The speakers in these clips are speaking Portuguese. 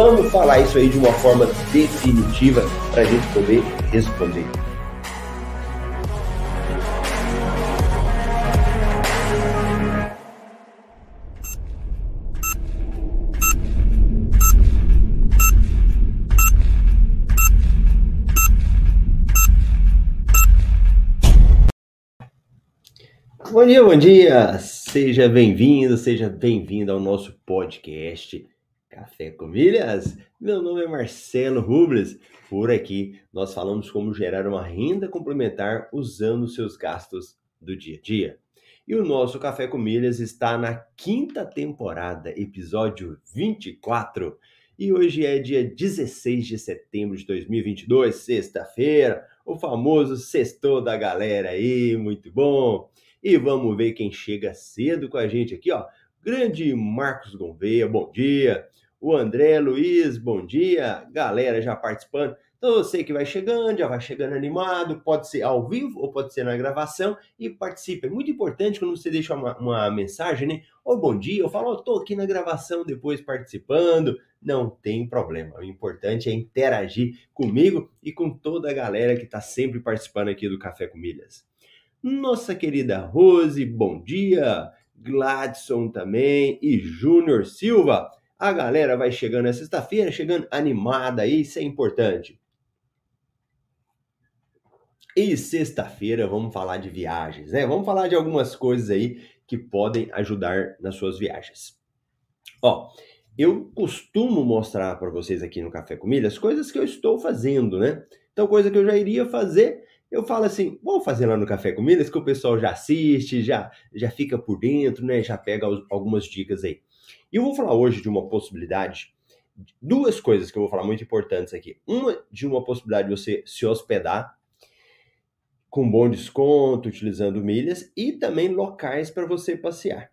Vamos falar isso aí de uma forma definitiva para a gente poder responder. Bom dia, bom dia! Seja bem-vindo, seja bem-vindo ao nosso podcast Café com Milhas. Meu nome é Marcelo Rubles. Por aqui nós falamos como gerar uma renda complementar usando seus gastos do dia a dia. E o nosso Café com Milhas está na quinta temporada, episódio 24. E hoje é dia 16 de setembro de 2022, sexta-feira, o famoso sextou da galera aí, muito bom. E vamos ver quem chega cedo com a gente aqui, ó. Grande Marcos Gouveia, bom dia. O André Luiz, bom dia. Galera já participando. Então você que vai chegando, já vai chegando animado, pode ser ao vivo ou pode ser na gravação e participe. É muito importante quando você deixa uma, uma mensagem, né? Ou bom dia, eu falo, tô aqui na gravação depois participando. Não tem problema. O importante é interagir comigo e com toda a galera que está sempre participando aqui do Café com Milhas. Nossa querida Rose, bom dia. Gladson também e Júnior Silva. A galera vai chegando na sexta-feira, chegando animada aí, isso é importante. E sexta-feira vamos falar de viagens, né? Vamos falar de algumas coisas aí que podem ajudar nas suas viagens. Ó, eu costumo mostrar para vocês aqui no Café Comida as coisas que eu estou fazendo, né? Então, coisa que eu já iria fazer, eu falo assim, vou fazer lá no Café com Milhas, que o pessoal já assiste, já, já fica por dentro, né? Já pega algumas dicas aí. E eu vou falar hoje de uma possibilidade, duas coisas que eu vou falar muito importantes aqui. Uma de uma possibilidade de você se hospedar com bom desconto, utilizando milhas, e também locais para você passear.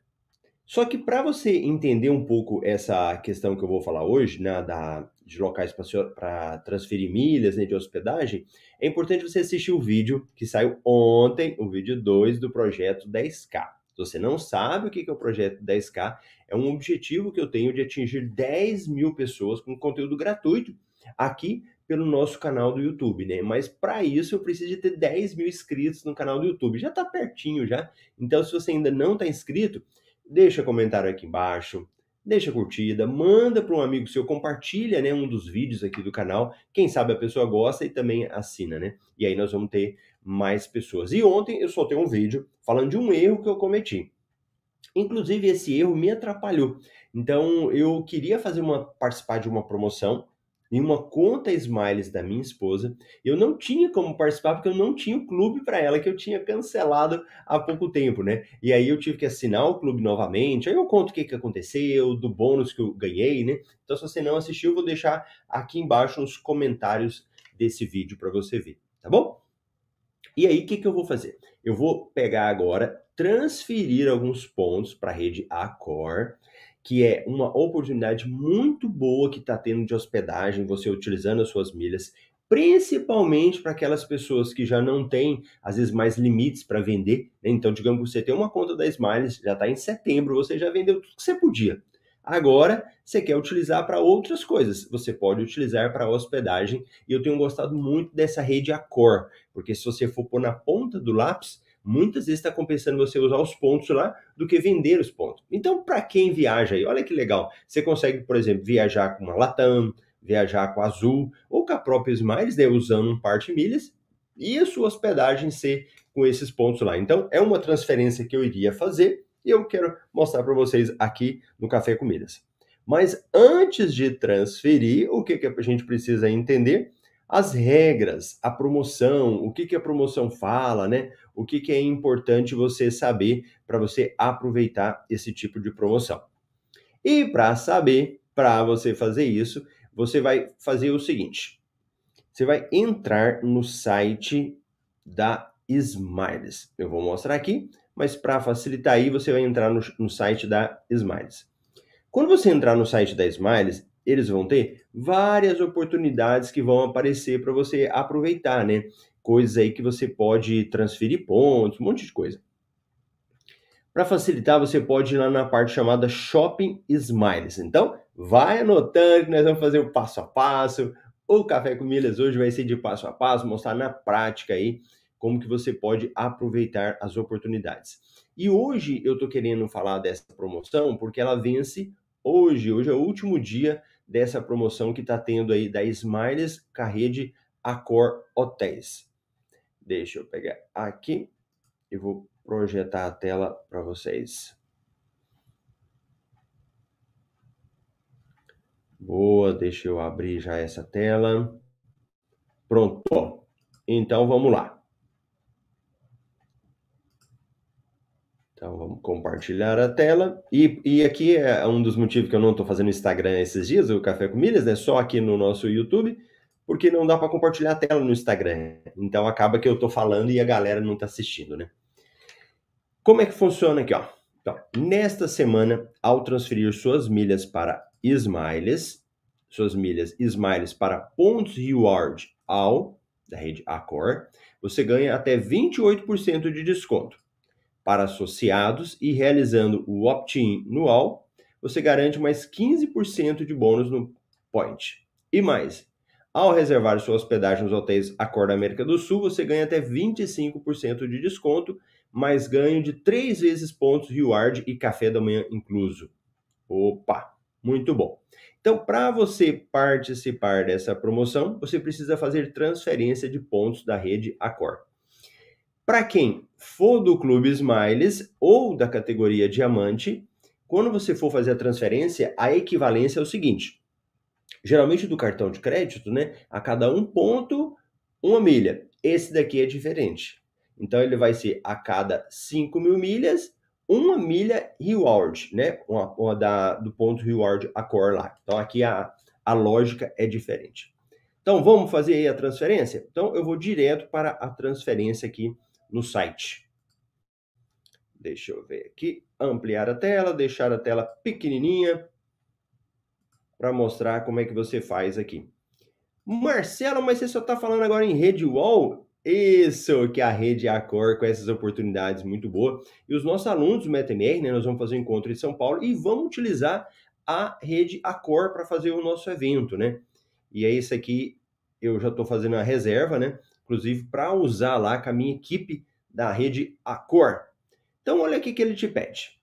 Só que para você entender um pouco essa questão que eu vou falar hoje, né, da, de locais para transferir milhas né, de hospedagem, é importante você assistir o vídeo que saiu ontem, o vídeo 2 do projeto 10K. Você não sabe o que é o projeto 10K, é um objetivo que eu tenho de atingir 10 mil pessoas com conteúdo gratuito aqui pelo nosso canal do YouTube, né? Mas para isso eu preciso de ter 10 mil inscritos no canal do YouTube. Já está pertinho já. Então, se você ainda não está inscrito, deixa comentário aqui embaixo, deixa curtida, manda para um amigo seu, compartilha, né, um dos vídeos aqui do canal. Quem sabe a pessoa gosta e também assina, né? E aí nós vamos ter mais pessoas. E ontem eu soltei um vídeo falando de um erro que eu cometi. Inclusive esse erro me atrapalhou. Então eu queria fazer uma participar de uma promoção em uma conta Smiles da minha esposa. Eu não tinha como participar porque eu não tinha o clube para ela que eu tinha cancelado há pouco tempo, né? E aí eu tive que assinar o clube novamente. Aí eu conto o que, que aconteceu, do bônus que eu ganhei, né? Então se você não assistiu, eu vou deixar aqui embaixo nos comentários desse vídeo para você ver, tá bom? E aí o que, que eu vou fazer? Eu vou pegar agora, transferir alguns pontos para a rede Accor que é uma oportunidade muito boa que está tendo de hospedagem, você utilizando as suas milhas, principalmente para aquelas pessoas que já não têm, às vezes, mais limites para vender. Né? Então, digamos que você tem uma conta da Smiles, já está em setembro, você já vendeu tudo que você podia. Agora, você quer utilizar para outras coisas. Você pode utilizar para hospedagem. E eu tenho gostado muito dessa rede Accor, porque se você for pôr na ponta do lápis, muitas vezes está compensando você usar os pontos lá do que vender os pontos. Então, para quem viaja aí, olha que legal. Você consegue, por exemplo, viajar com uma Latam, viajar com a Azul ou com a própria Smiles, né, usando um par de milhas e a sua hospedagem ser com esses pontos lá. Então, é uma transferência que eu iria fazer e eu quero mostrar para vocês aqui no Café com Milhas. Mas antes de transferir, o que, que a gente precisa entender? as regras, a promoção, o que, que a promoção fala, né? O que, que é importante você saber para você aproveitar esse tipo de promoção. E para saber, para você fazer isso, você vai fazer o seguinte: você vai entrar no site da Smiles. Eu vou mostrar aqui, mas para facilitar aí, você vai entrar no, no site da Smiles. Quando você entrar no site da Smiles, eles vão ter várias oportunidades que vão aparecer para você aproveitar, né? Coisas aí que você pode transferir pontos, um monte de coisa. Para facilitar, você pode ir lá na parte chamada Shopping Smiles. Então, vai anotando que nós vamos fazer o passo a passo. O Café com Milhas hoje vai ser de passo a passo, mostrar na prática aí como que você pode aproveitar as oportunidades. E hoje eu estou querendo falar dessa promoção porque ela vence hoje. Hoje é o último dia dessa promoção que está tendo aí da Smiles com a Accor Hotéis. Deixa eu pegar aqui e vou projetar a tela para vocês. Boa, deixa eu abrir já essa tela. Pronto. Então vamos lá. Então vamos compartilhar a tela. E, e aqui é um dos motivos que eu não estou fazendo Instagram esses dias, o Café com Milhas, né? Só aqui no nosso YouTube, porque não dá para compartilhar a tela no Instagram. Então acaba que eu estou falando e a galera não está assistindo, né? Como é que funciona aqui, ó? Então, nesta semana, ao transferir suas milhas para Smiles, suas milhas Smiles para pontos reward ao da rede Accor, você ganha até 28% de desconto. Para associados e realizando o opt-in no ALL, você garante mais 15% de bônus no Point. E mais, ao reservar sua hospedagem nos hotéis Accor da América do Sul, você ganha até 25% de desconto, mais ganho de 3 vezes pontos reward e café da manhã incluso. Opa, muito bom. Então, para você participar dessa promoção, você precisa fazer transferência de pontos da rede Accor. Para quem for do Clube Smiles ou da categoria Diamante, quando você for fazer a transferência, a equivalência é o seguinte: geralmente do cartão de crédito, né? A cada um ponto, uma milha. Esse daqui é diferente. Então ele vai ser a cada 5 mil milhas, uma milha reward, né? Uma, uma da, do ponto reward a cor lá. Então aqui a, a lógica é diferente. Então vamos fazer aí a transferência? Então eu vou direto para a transferência aqui no site. Deixa eu ver aqui, ampliar a tela, deixar a tela pequenininha para mostrar como é que você faz aqui. Marcelo, mas você só está falando agora em rede wall? Isso, que é a rede Accor com essas oportunidades muito boas. E os nossos alunos do MetaMR, né, nós vamos fazer um encontro em São Paulo e vamos utilizar a rede Accor para fazer o nosso evento, né? E é isso aqui, eu já estou fazendo a reserva, né? Inclusive para usar lá com a minha equipe da rede Accor. Então, olha aqui que ele te pede.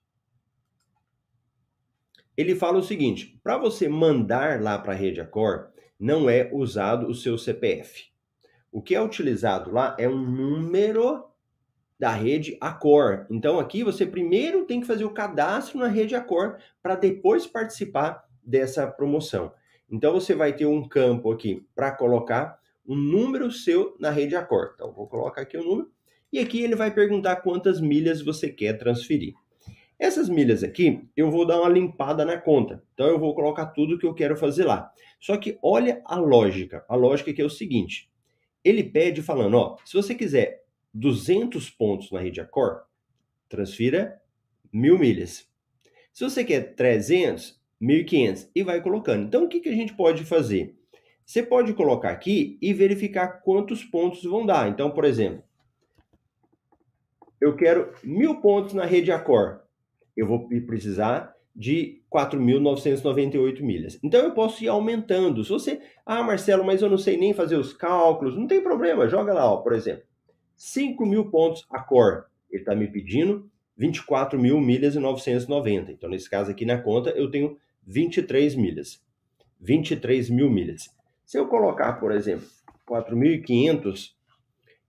Ele fala o seguinte: para você mandar lá para a rede Accor, não é usado o seu CPF. O que é utilizado lá é um número da rede Accor. Então aqui você primeiro tem que fazer o cadastro na rede Accor para depois participar dessa promoção. Então você vai ter um campo aqui para colocar um número seu na rede Accor. Então, vou colocar aqui o número. E aqui ele vai perguntar quantas milhas você quer transferir. Essas milhas aqui, eu vou dar uma limpada na conta. Então, eu vou colocar tudo que eu quero fazer lá. Só que olha a lógica. A lógica aqui é o seguinte. Ele pede falando, ó, se você quiser 200 pontos na rede Accor, transfira mil milhas. Se você quer 300, 1.500 e vai colocando. Então, o que, que a gente pode fazer? Você pode colocar aqui e verificar quantos pontos vão dar. Então, por exemplo, eu quero mil pontos na rede Accor. Eu vou precisar de 4.998 milhas. Então eu posso ir aumentando. Se você, ah, Marcelo, mas eu não sei nem fazer os cálculos, não tem problema, joga lá, ó, por exemplo, 5 mil pontos Accor. Ele está me pedindo 24 mil milhas e 990. Então, nesse caso aqui na conta, eu tenho 23 milhas. 23 mil milhas. Se eu colocar, por exemplo, 4.500,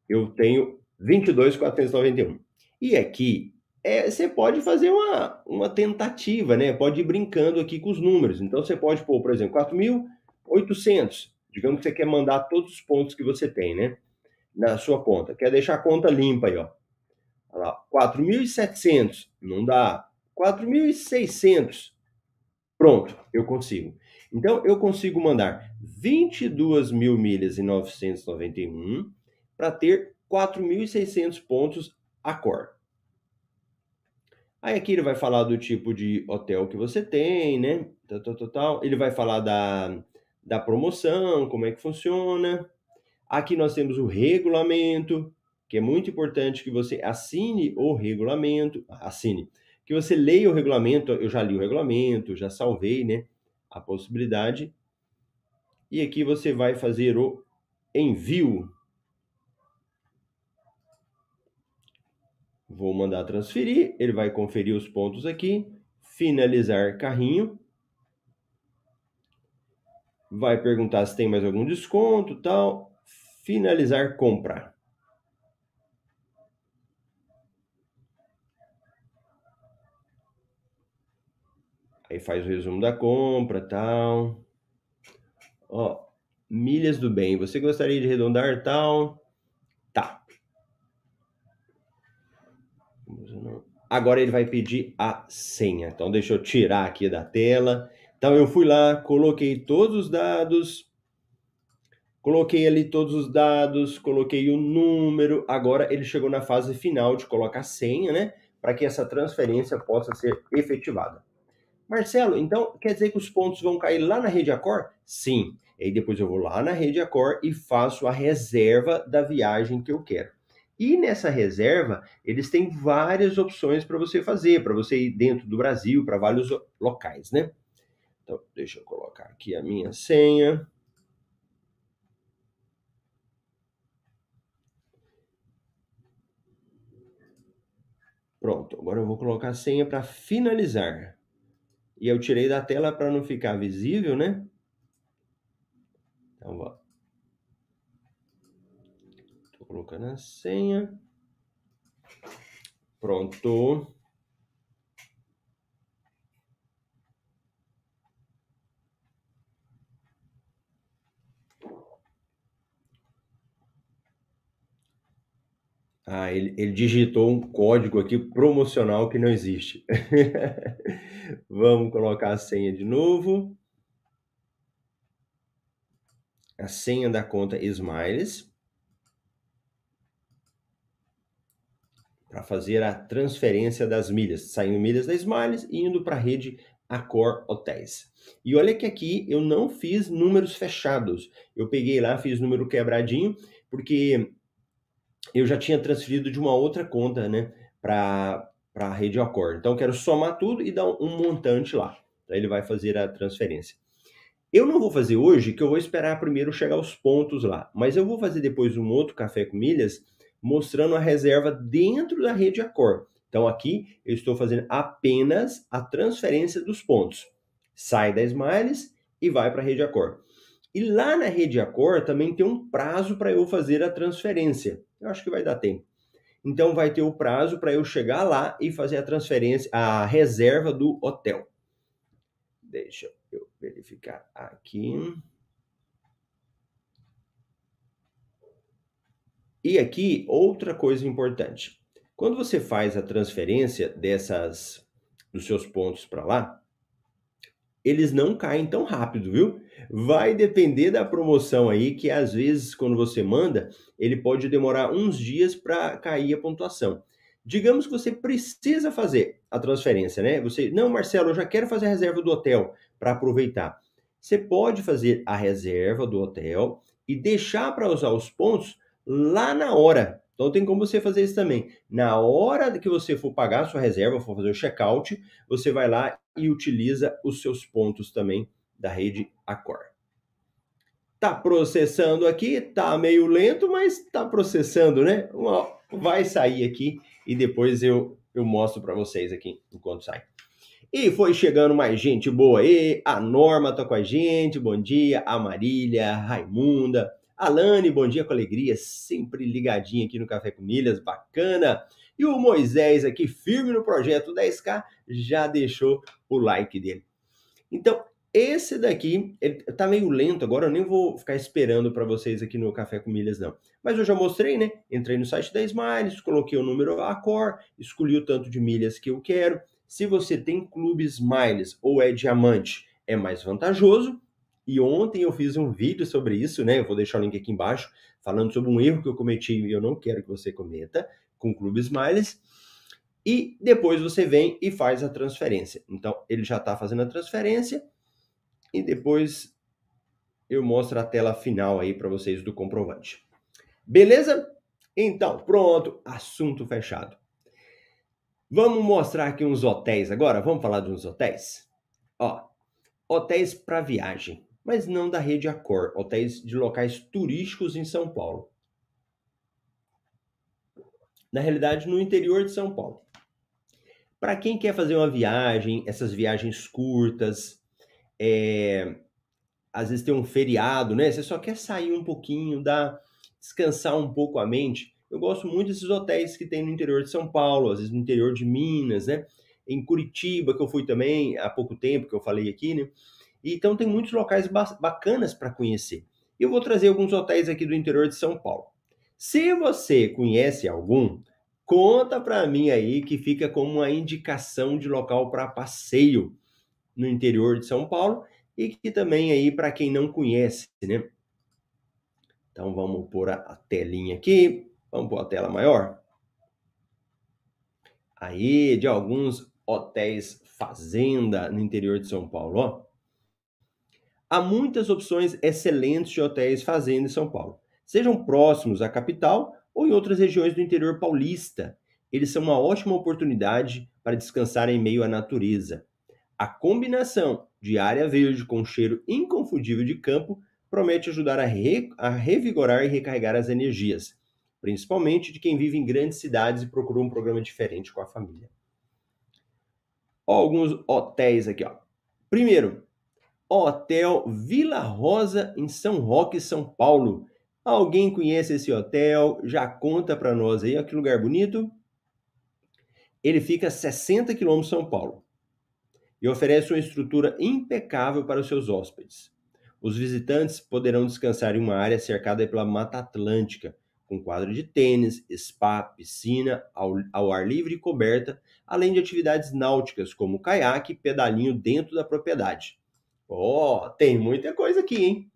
eu tenho 22.491. E aqui, é, você pode fazer uma, uma tentativa, né? Pode ir brincando aqui com os números. Então, você pode pôr, por exemplo, 4.800. Digamos que você quer mandar todos os pontos que você tem, né? Na sua conta. Quer deixar a conta limpa aí, ó. Olha lá, 4.700. Não dá. 4.600. Pronto, eu consigo. Então, eu consigo mandar 22 mil milhas e 991 para ter 4.600 pontos a cor. Aí aqui ele vai falar do tipo de hotel que você tem, né? Tal, tal, tal. Ele vai falar da, da promoção, como é que funciona. Aqui nós temos o regulamento, que é muito importante que você assine o regulamento, assine, que você leia o regulamento, eu já li o regulamento, já salvei, né? A possibilidade. E aqui você vai fazer o envio. Vou mandar transferir, ele vai conferir os pontos aqui, finalizar carrinho. Vai perguntar se tem mais algum desconto, tal. Finalizar compra. Aí faz o resumo da compra, tal. Ó, milhas do bem. Você gostaria de arredondar tal? Tá. Agora ele vai pedir a senha. Então deixa eu tirar aqui da tela. Então eu fui lá, coloquei todos os dados, coloquei ali todos os dados, coloquei o número. Agora ele chegou na fase final de colocar a senha, né? Para que essa transferência possa ser efetivada. Marcelo, então quer dizer que os pontos vão cair lá na rede Accor? Sim. E aí depois eu vou lá na rede Accor e faço a reserva da viagem que eu quero. E nessa reserva, eles têm várias opções para você fazer, para você ir dentro do Brasil, para vários locais, né? Então, deixa eu colocar aqui a minha senha. Pronto, agora eu vou colocar a senha para finalizar. E eu tirei da tela para não ficar visível, né? Então, vou. Tô colocando a senha. Pronto. Ah, ele, ele digitou um código aqui promocional que não existe. Vamos colocar a senha de novo. A senha da conta Smiles. Para fazer a transferência das milhas, saindo milhas da Smiles e indo para a rede Accor Hotéis. E olha que aqui eu não fiz números fechados. Eu peguei lá, fiz número quebradinho, porque eu já tinha transferido de uma outra conta, né, para a rede Accor. Então, quero somar tudo e dar um montante lá. Então, ele vai fazer a transferência. Eu não vou fazer hoje, que eu vou esperar primeiro chegar os pontos lá. Mas eu vou fazer depois um outro café com milhas, mostrando a reserva dentro da rede Accor. Então, aqui eu estou fazendo apenas a transferência dos pontos. Sai da Smiles e vai para a rede Accor. E lá na rede Accor também tem um prazo para eu fazer a transferência. Eu acho que vai dar tempo. Então vai ter o prazo para eu chegar lá e fazer a transferência, a reserva do hotel. Deixa eu verificar aqui. E aqui outra coisa importante. Quando você faz a transferência dessas dos seus pontos para lá, eles não caem tão rápido, viu? Vai depender da promoção aí, que às vezes quando você manda, ele pode demorar uns dias para cair a pontuação. Digamos que você precisa fazer a transferência, né? Você, não, Marcelo, eu já quero fazer a reserva do hotel para aproveitar. Você pode fazer a reserva do hotel e deixar para usar os pontos lá na hora. Então tem como você fazer isso também. Na hora que você for pagar a sua reserva, for fazer o check-out, você vai lá e utiliza os seus pontos também da rede Accor. Tá processando aqui, tá meio lento, mas tá processando, né? Vai sair aqui e depois eu, eu mostro para vocês aqui enquanto sai. E foi chegando mais gente boa aí. A Norma tá com a gente. Bom dia. A Marília, a Raimunda, Alane, bom dia com alegria, sempre ligadinho aqui no Café com Milhas, bacana. E o Moisés aqui, firme no projeto 10K, já deixou o like dele. Então, esse daqui, ele tá meio lento agora, eu nem vou ficar esperando para vocês aqui no Café com Milhas, não. Mas eu já mostrei, né? Entrei no site da Smiles, coloquei o número Accor, escolhi o tanto de milhas que eu quero. Se você tem clube Smiles ou é diamante, é mais vantajoso. E ontem eu fiz um vídeo sobre isso, né? Eu vou deixar o link aqui embaixo, falando sobre um erro que eu cometi e eu não quero que você cometa com o Clube Smiles. E depois você vem e faz a transferência. Então, ele já está fazendo a transferência e depois eu mostro a tela final aí para vocês do comprovante. Beleza? Então, pronto, assunto fechado. Vamos mostrar aqui uns hotéis agora? Vamos falar de uns hotéis? Ó, hotéis para viagem, mas não da rede Accor, hotéis de locais turísticos em São Paulo. Na realidade, no interior de São Paulo. Para quem quer fazer uma viagem, essas viagens curtas, é, às vezes tem um feriado, né? Você só quer sair um pouquinho, dar, descansar um pouco a mente. Eu gosto muito desses hotéis que tem no interior de São Paulo, às vezes no interior de Minas, né? Em Curitiba, que eu fui também há pouco tempo, que eu falei aqui, né? Então tem muitos locais bacanas para conhecer. Eu vou trazer alguns hotéis aqui do interior de São Paulo. Se você conhece algum, conta para mim aí que fica como uma indicação de local para passeio no interior de São Paulo e que também aí para quem não conhece, né? Então vamos pôr a, telinha aqui, vamos pôr a tela maior. Aí, de alguns hotéis fazenda no interior de São Paulo, ó. Há muitas opções excelentes de hotéis fazenda em São Paulo, sejam próximos à capital ou em outras regiões do interior paulista. Eles são uma ótima oportunidade para descansar em meio à natureza. A combinação de área verde com cheiro inconfundível de campo promete ajudar a, re, a revigorar e recarregar as energias, principalmente de quem vive em grandes cidades e procura um programa diferente com a família. Ó, alguns hotéis aqui, ó. Primeiro, Hotel Vila Rosa em São Roque, São Paulo. Alguém conhece esse hotel? Já conta para nós aí, ó, que lugar bonito. Ele fica a 60 quilômetros de São Paulo e oferece uma estrutura impecável para os seus hóspedes. Os visitantes poderão descansar em uma área cercada pela Mata Atlântica, com quadro de tênis, spa, piscina ao, ao ar livre e coberta, além de atividades náuticas como caiaque e pedalinho dentro da propriedade. Ó, oh, tem muita coisa aqui, hein?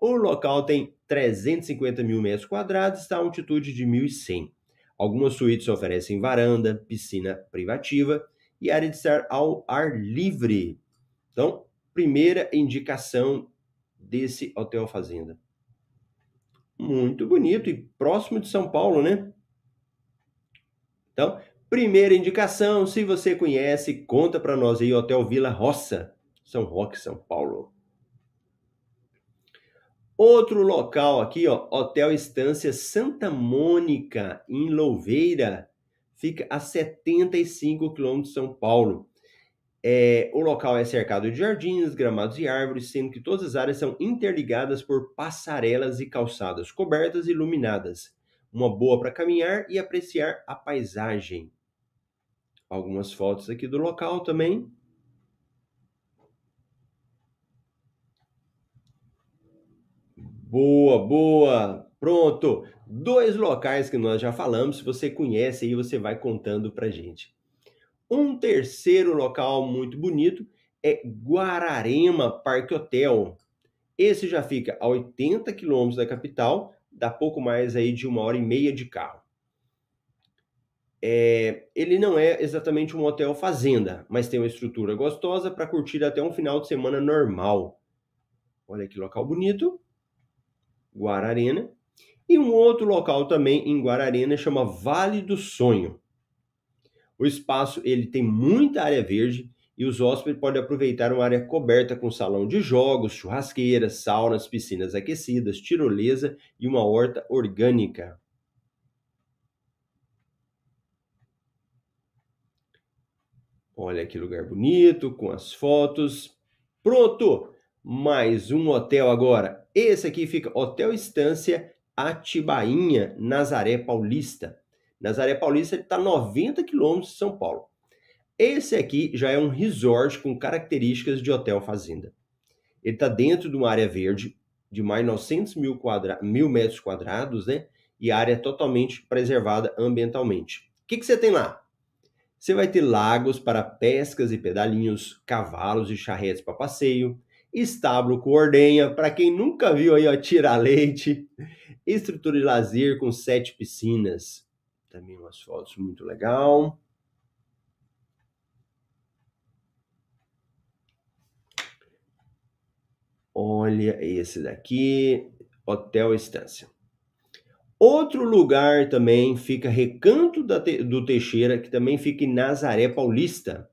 O local tem 350 mil metros quadrados, está a altitude de 1.100. Algumas suítes oferecem varanda, piscina privativa e área de estar ao ar livre. Então, primeira indicação desse hotel fazenda. Muito bonito e próximo de São Paulo, né? Então, primeira indicação, se você conhece, conta para nós aí, Hotel Vila Roça, São Roque, São Paulo. Outro local aqui, ó, Hotel Estância Santa Mônica, em Louveira, fica a 75 quilômetros de São Paulo. É, o local é cercado de jardins, gramados e árvores, sendo que todas as áreas são interligadas por passarelas e calçadas cobertas e iluminadas. Uma boa para caminhar e apreciar a paisagem. Algumas fotos aqui do local também. Boa, boa. Pronto. Dois locais que nós já falamos, se você conhece aí, você vai contando pra gente. Um terceiro local muito bonito é Guararema Parque Hotel. Esse já fica a 80 quilômetros da capital, dá pouco mais aí de uma hora e meia de carro. É, ele não é exatamente um hotel fazenda, mas tem uma estrutura gostosa para curtir até um final de semana normal. Olha que local bonito. Guararena. E um outro local também em Guararena chama Vale do Sonho. O espaço ele tem muita área verde e os hóspedes podem aproveitar uma área coberta com salão de jogos, churrasqueiras, saunas, piscinas aquecidas, tirolesa e uma horta orgânica. Olha que lugar bonito, com as fotos. Pronto! Mais um hotel agora. Esse aqui fica Hotel Estância Atibainha, Nazaré Paulista. Nazaré Paulista está 90 quilômetros de São Paulo. Esse aqui já é um resort com características de hotel fazenda. Ele está dentro de uma área verde de mais 900 mil, quadra... mil metros quadrados, né? E área totalmente preservada ambientalmente. O que, que você tem lá? Você vai ter lagos para pescas e pedalinhos, cavalos e charretes para passeio, estábulo com ordenha, para quem nunca viu aí, ó, tirar leite, estrutura de lazer com sete piscinas. Também umas fotos muito legal. Olha esse daqui, Hotel Estância. Outro lugar também fica Recanto do Teixeira, que também fica em Nazaré Paulista.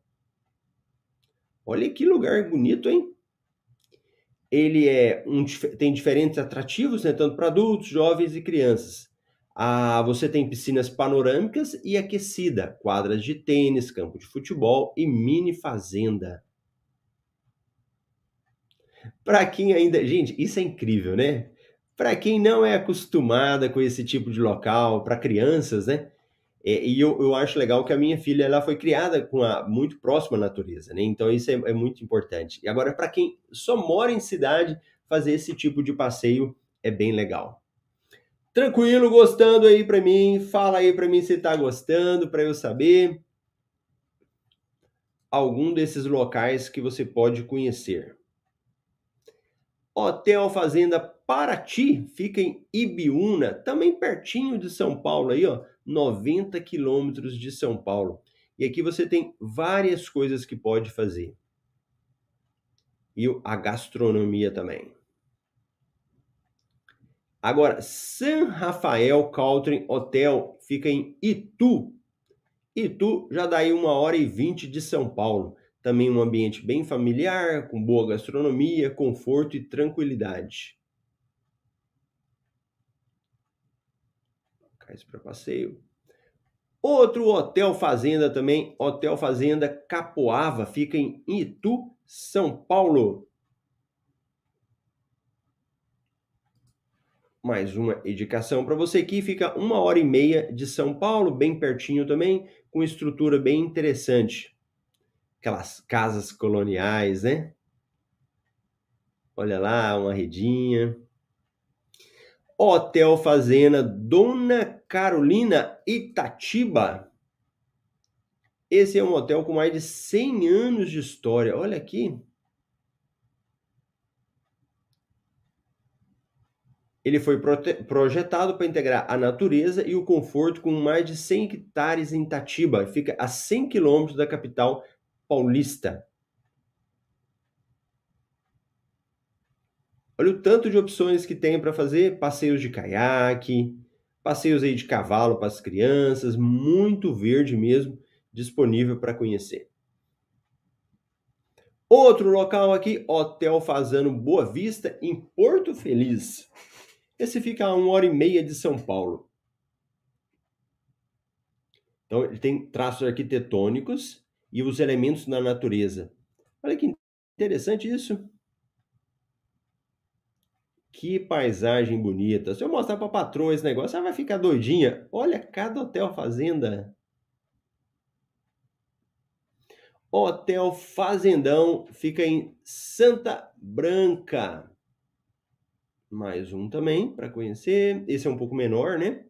Olha que lugar bonito, hein? Ele é um, tem diferentes atrativos, né, tanto para adultos, jovens e crianças. Ah, você tem piscinas panorâmicas e aquecida, quadras de tênis, campo de futebol e mini fazenda. Para quem ainda, gente, isso é incrível, né? Para quem não é acostumada com esse tipo de local, para crianças, né? É, e eu, eu acho legal que a minha filha ela foi criada com a, muito próxima à natureza, né? Então isso é, é muito importante. E agora, para quem só mora em cidade, fazer esse tipo de passeio é bem legal. Tranquilo, gostando aí para mim? Fala aí para mim se tá gostando, para eu saber algum desses locais que você pode conhecer. Hotel Fazenda Paraty fica em Ibiúna, também pertinho de São Paulo, aí, ó, 90 quilômetros de São Paulo. E aqui você tem várias coisas que pode fazer. E a gastronomia também. Agora, San Rafael Caltrin Hotel fica em Itu. Itu já dá aí uma hora e vinte de São Paulo. Também um ambiente bem familiar, com boa gastronomia, conforto e tranquilidade. Locais para passeio. Outro hotel fazenda também, Hotel Fazenda Capoava, fica em Itu, São Paulo. Mais uma indicação para você aqui, fica uma hora e meia de São Paulo, bem pertinho também, com estrutura bem interessante aquelas casas coloniais, né? Olha lá, uma redinha. Hotel Fazenda Dona Carolina Itatiba. Esse é um hotel com mais de 100 anos de história. Olha aqui. Ele foi projetado para integrar a natureza e o conforto com mais de 100 hectares em Itatiba. Fica a 100 quilômetros da capital Paulista. Olha o tanto de opções que tem para fazer passeios de caiaque, passeios aí de cavalo para as crianças, muito verde mesmo, disponível para conhecer. Outro local aqui, Hotel Fazano Boa Vista, em Porto Feliz. Esse fica a uma hora e meia de São Paulo. Então, ele tem traços arquitetônicos e os elementos na natureza. Olha que interessante isso. Que paisagem bonita. Se eu mostrar para a patroa esse negócio, ela vai ficar doidinha. Olha cada hotel fazenda. Hotel Fazendão fica em Santa Branca. Mais um também para conhecer. Esse é um pouco menor, né?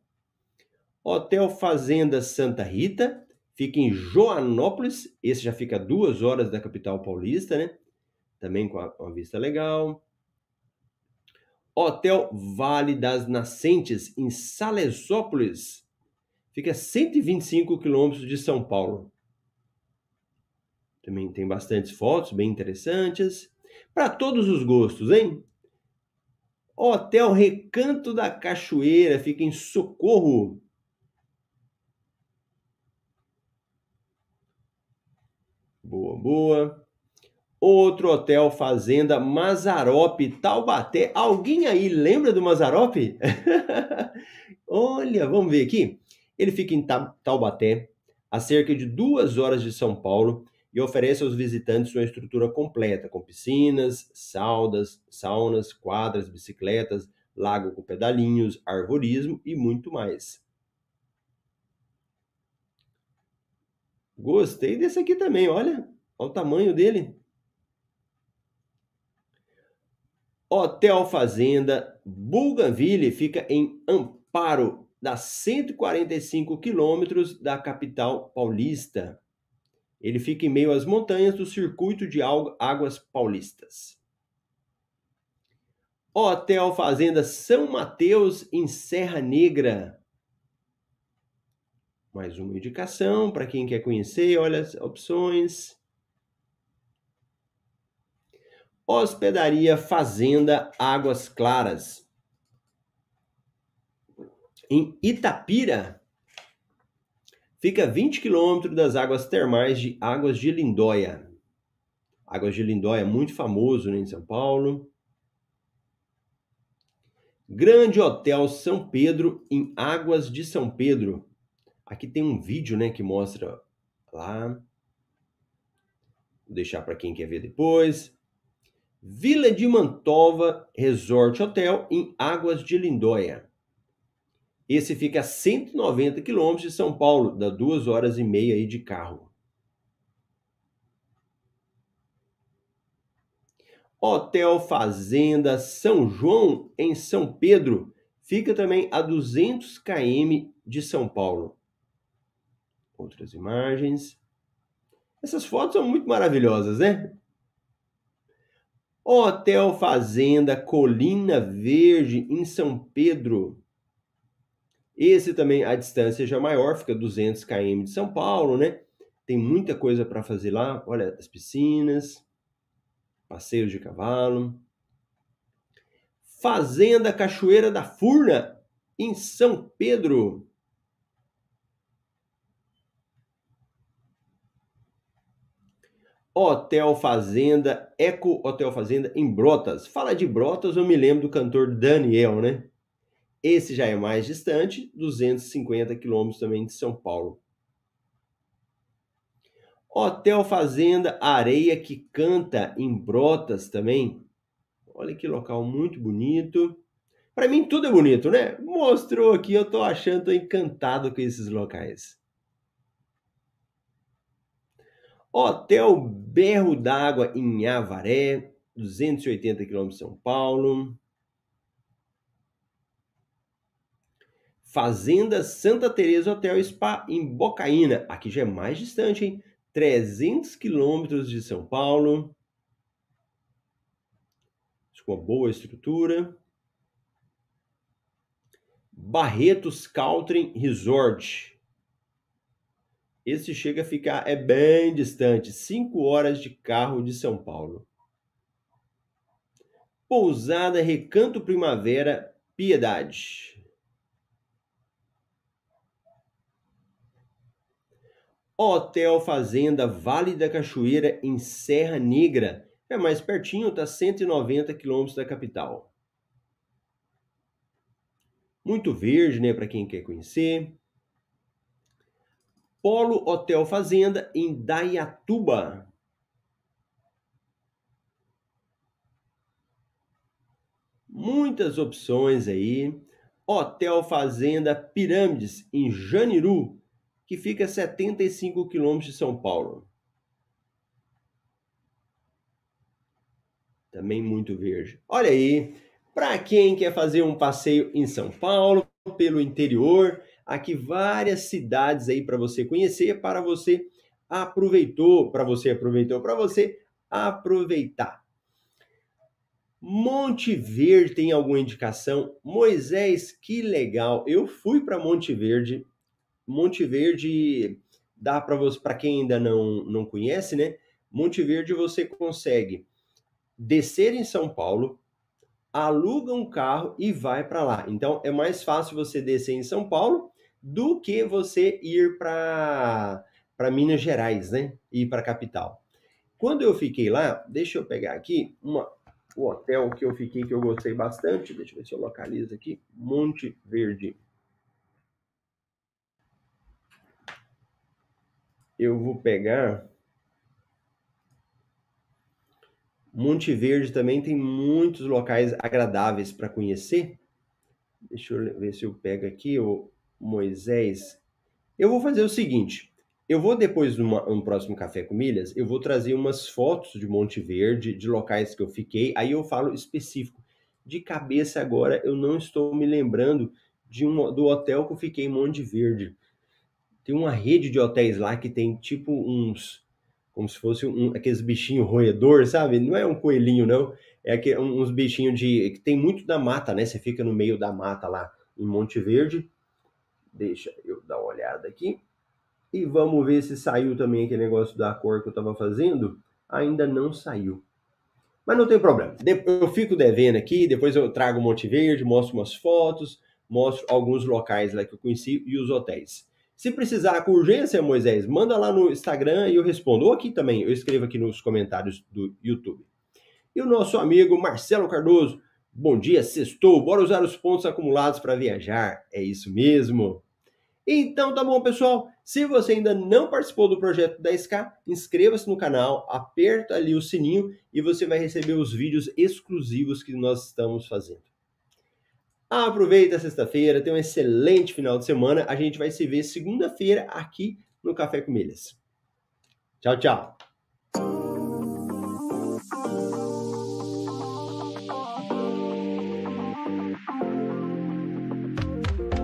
Hotel Fazenda Santa Rita Fica em Joanópolis, esse já fica duas horas da capital paulista, né? Também com uma vista legal. Hotel Vale das Nascentes, em Salesópolis. Fica a 125 quilômetros de São Paulo. Também tem bastantes fotos bem interessantes. Para todos os gostos, hein? Hotel Recanto da Cachoeira, fica em Socorro. Boa, boa. Outro hotel fazenda Mazarope, Taubaté. Alguém aí lembra do Mazarope? Olha, vamos ver aqui. Ele fica em Taubaté, a cerca de duas horas de São Paulo, e oferece aos visitantes uma estrutura completa, com piscinas, saudas, saunas, quadras, bicicletas, lago com pedalinhos, arvorismo e muito mais. Gostei desse aqui também, olha. Olha o tamanho dele. Hotel Fazenda Bougainville fica em Amparo, dá 145 quilômetros da capital paulista. Ele fica em meio às montanhas do circuito de águas paulistas. Hotel Fazenda São Mateus, em Serra Negra. Mais uma indicação para quem quer conhecer, olha as opções. Hospedaria Fazenda Águas Claras. Em Itapira, fica 20 quilômetros das águas termais de Águas de Lindóia. Águas de Lindóia é muito famoso né, em São Paulo. Grande Hotel São Pedro em Águas de São Pedro. Aqui tem um vídeo, né, que mostra lá. Vou deixar para quem quer ver depois. Vila de Mantova Resort Hotel em Águas de Lindóia. Esse fica a 190 quilômetros de São Paulo, dá duas horas e meia aí de carro. Hotel Fazenda São João, em São Pedro, fica também a 200 km de São Paulo. Outras imagens. Essas fotos são muito maravilhosas, né? Hotel Fazenda Colina Verde, em São Pedro. Esse também, a distância já maior, fica 200 km de São Paulo, né? Tem muita coisa para fazer lá. Olha, as piscinas passeios de cavalo. Fazenda Cachoeira da Furna, em São Pedro. Hotel Fazenda, Eco Hotel Fazenda em Brotas. Fala de Brotas, eu me lembro do cantor Daniel, né? Esse já é mais distante, 250 quilômetros também de São Paulo. Hotel Fazenda Areia que Canta em Brotas também. Olha que local muito bonito. Para mim tudo é bonito, né? Mostrou aqui, eu tô achando tô encantado com esses locais. Hotel Berro d'Água em Avaré, 280 km de São Paulo. Fazenda Santa Teresa Hotel Spa em Bocaína, aqui já é mais distante, hein? 300 quilômetros de São Paulo, com uma boa estrutura. Barretos Country Resort. Esse chega a ficar, é bem distante, 5 horas de carro de São Paulo. Pousada Recanto Primavera Piedade. Hotel Fazenda Vale da Cachoeira em Serra Negra. É mais pertinho, está 190 quilômetros da capital. Muito verde, né, para quem quer conhecer. Polo Hotel Fazenda em Dayatuba. Muitas opções aí. Hotel Fazenda Pirâmides em Janiru que fica a 75 quilômetros de São Paulo. Também muito verde. Olha aí, para quem quer fazer um passeio em São Paulo, pelo interior, aqui várias cidades aí para você conhecer, para você aproveitou, para você aproveitou, para você aproveitar. Monte Verde tem alguma indicação? Moisés, que legal! Eu fui para Monte Verde Monte Verde dá para você, para quem ainda não, não conhece, né? Monte Verde você consegue descer em São Paulo, aluga um carro e vai para lá. Então é mais fácil você descer em São Paulo do que você ir para Minas Gerais, né? Ir para a capital. Quando eu fiquei lá, deixa eu pegar aqui uma, o hotel que eu fiquei que eu gostei bastante. Deixa eu ver se eu localizo aqui. Monte Verde. eu vou pegar. Monte Verde também tem muitos locais agradáveis para conhecer. Deixa eu ver se eu pego aqui o Moisés. Eu vou fazer o seguinte: eu vou depois, numa, um próximo Café com Milhas, eu vou trazer umas fotos de Monte Verde, de locais que eu fiquei. Aí eu falo específico. De cabeça agora, eu não estou me lembrando de um, do hotel que eu fiquei em Monte Verde. Tem uma rede de hotéis lá que tem tipo uns como se fosse um, aqueles bichinhos roedor, sabe? Não é um coelhinho, não. É aquele, uns bichinhos de. que tem muito da mata, né? Você fica no meio da mata lá em Monte Verde. Deixa eu dar uma olhada aqui. E vamos ver se saiu também aquele negócio da cor que eu estava fazendo. Ainda não saiu. Mas não tem problema. Eu fico devendo aqui, depois eu trago Monte Verde, mostro umas fotos, mostro alguns locais lá que eu conheci e os hotéis. Se precisar com urgência, Moisés, manda lá no Instagram e eu respondo. Ou aqui também, eu escrevo aqui nos comentários do YouTube. E o nosso amigo Marcelo Cardoso, bom dia, sextou, bora usar os pontos acumulados para viajar. É isso mesmo. Então tá bom, pessoal. Se você ainda não participou do projeto 10K, inscreva-se no canal, aperta ali o sininho e você vai receber os vídeos exclusivos que nós estamos fazendo. Aproveita a sexta-feira, tenha um excelente final de semana. A gente vai se ver segunda-feira aqui no Café com Milhas. Tchau, tchau.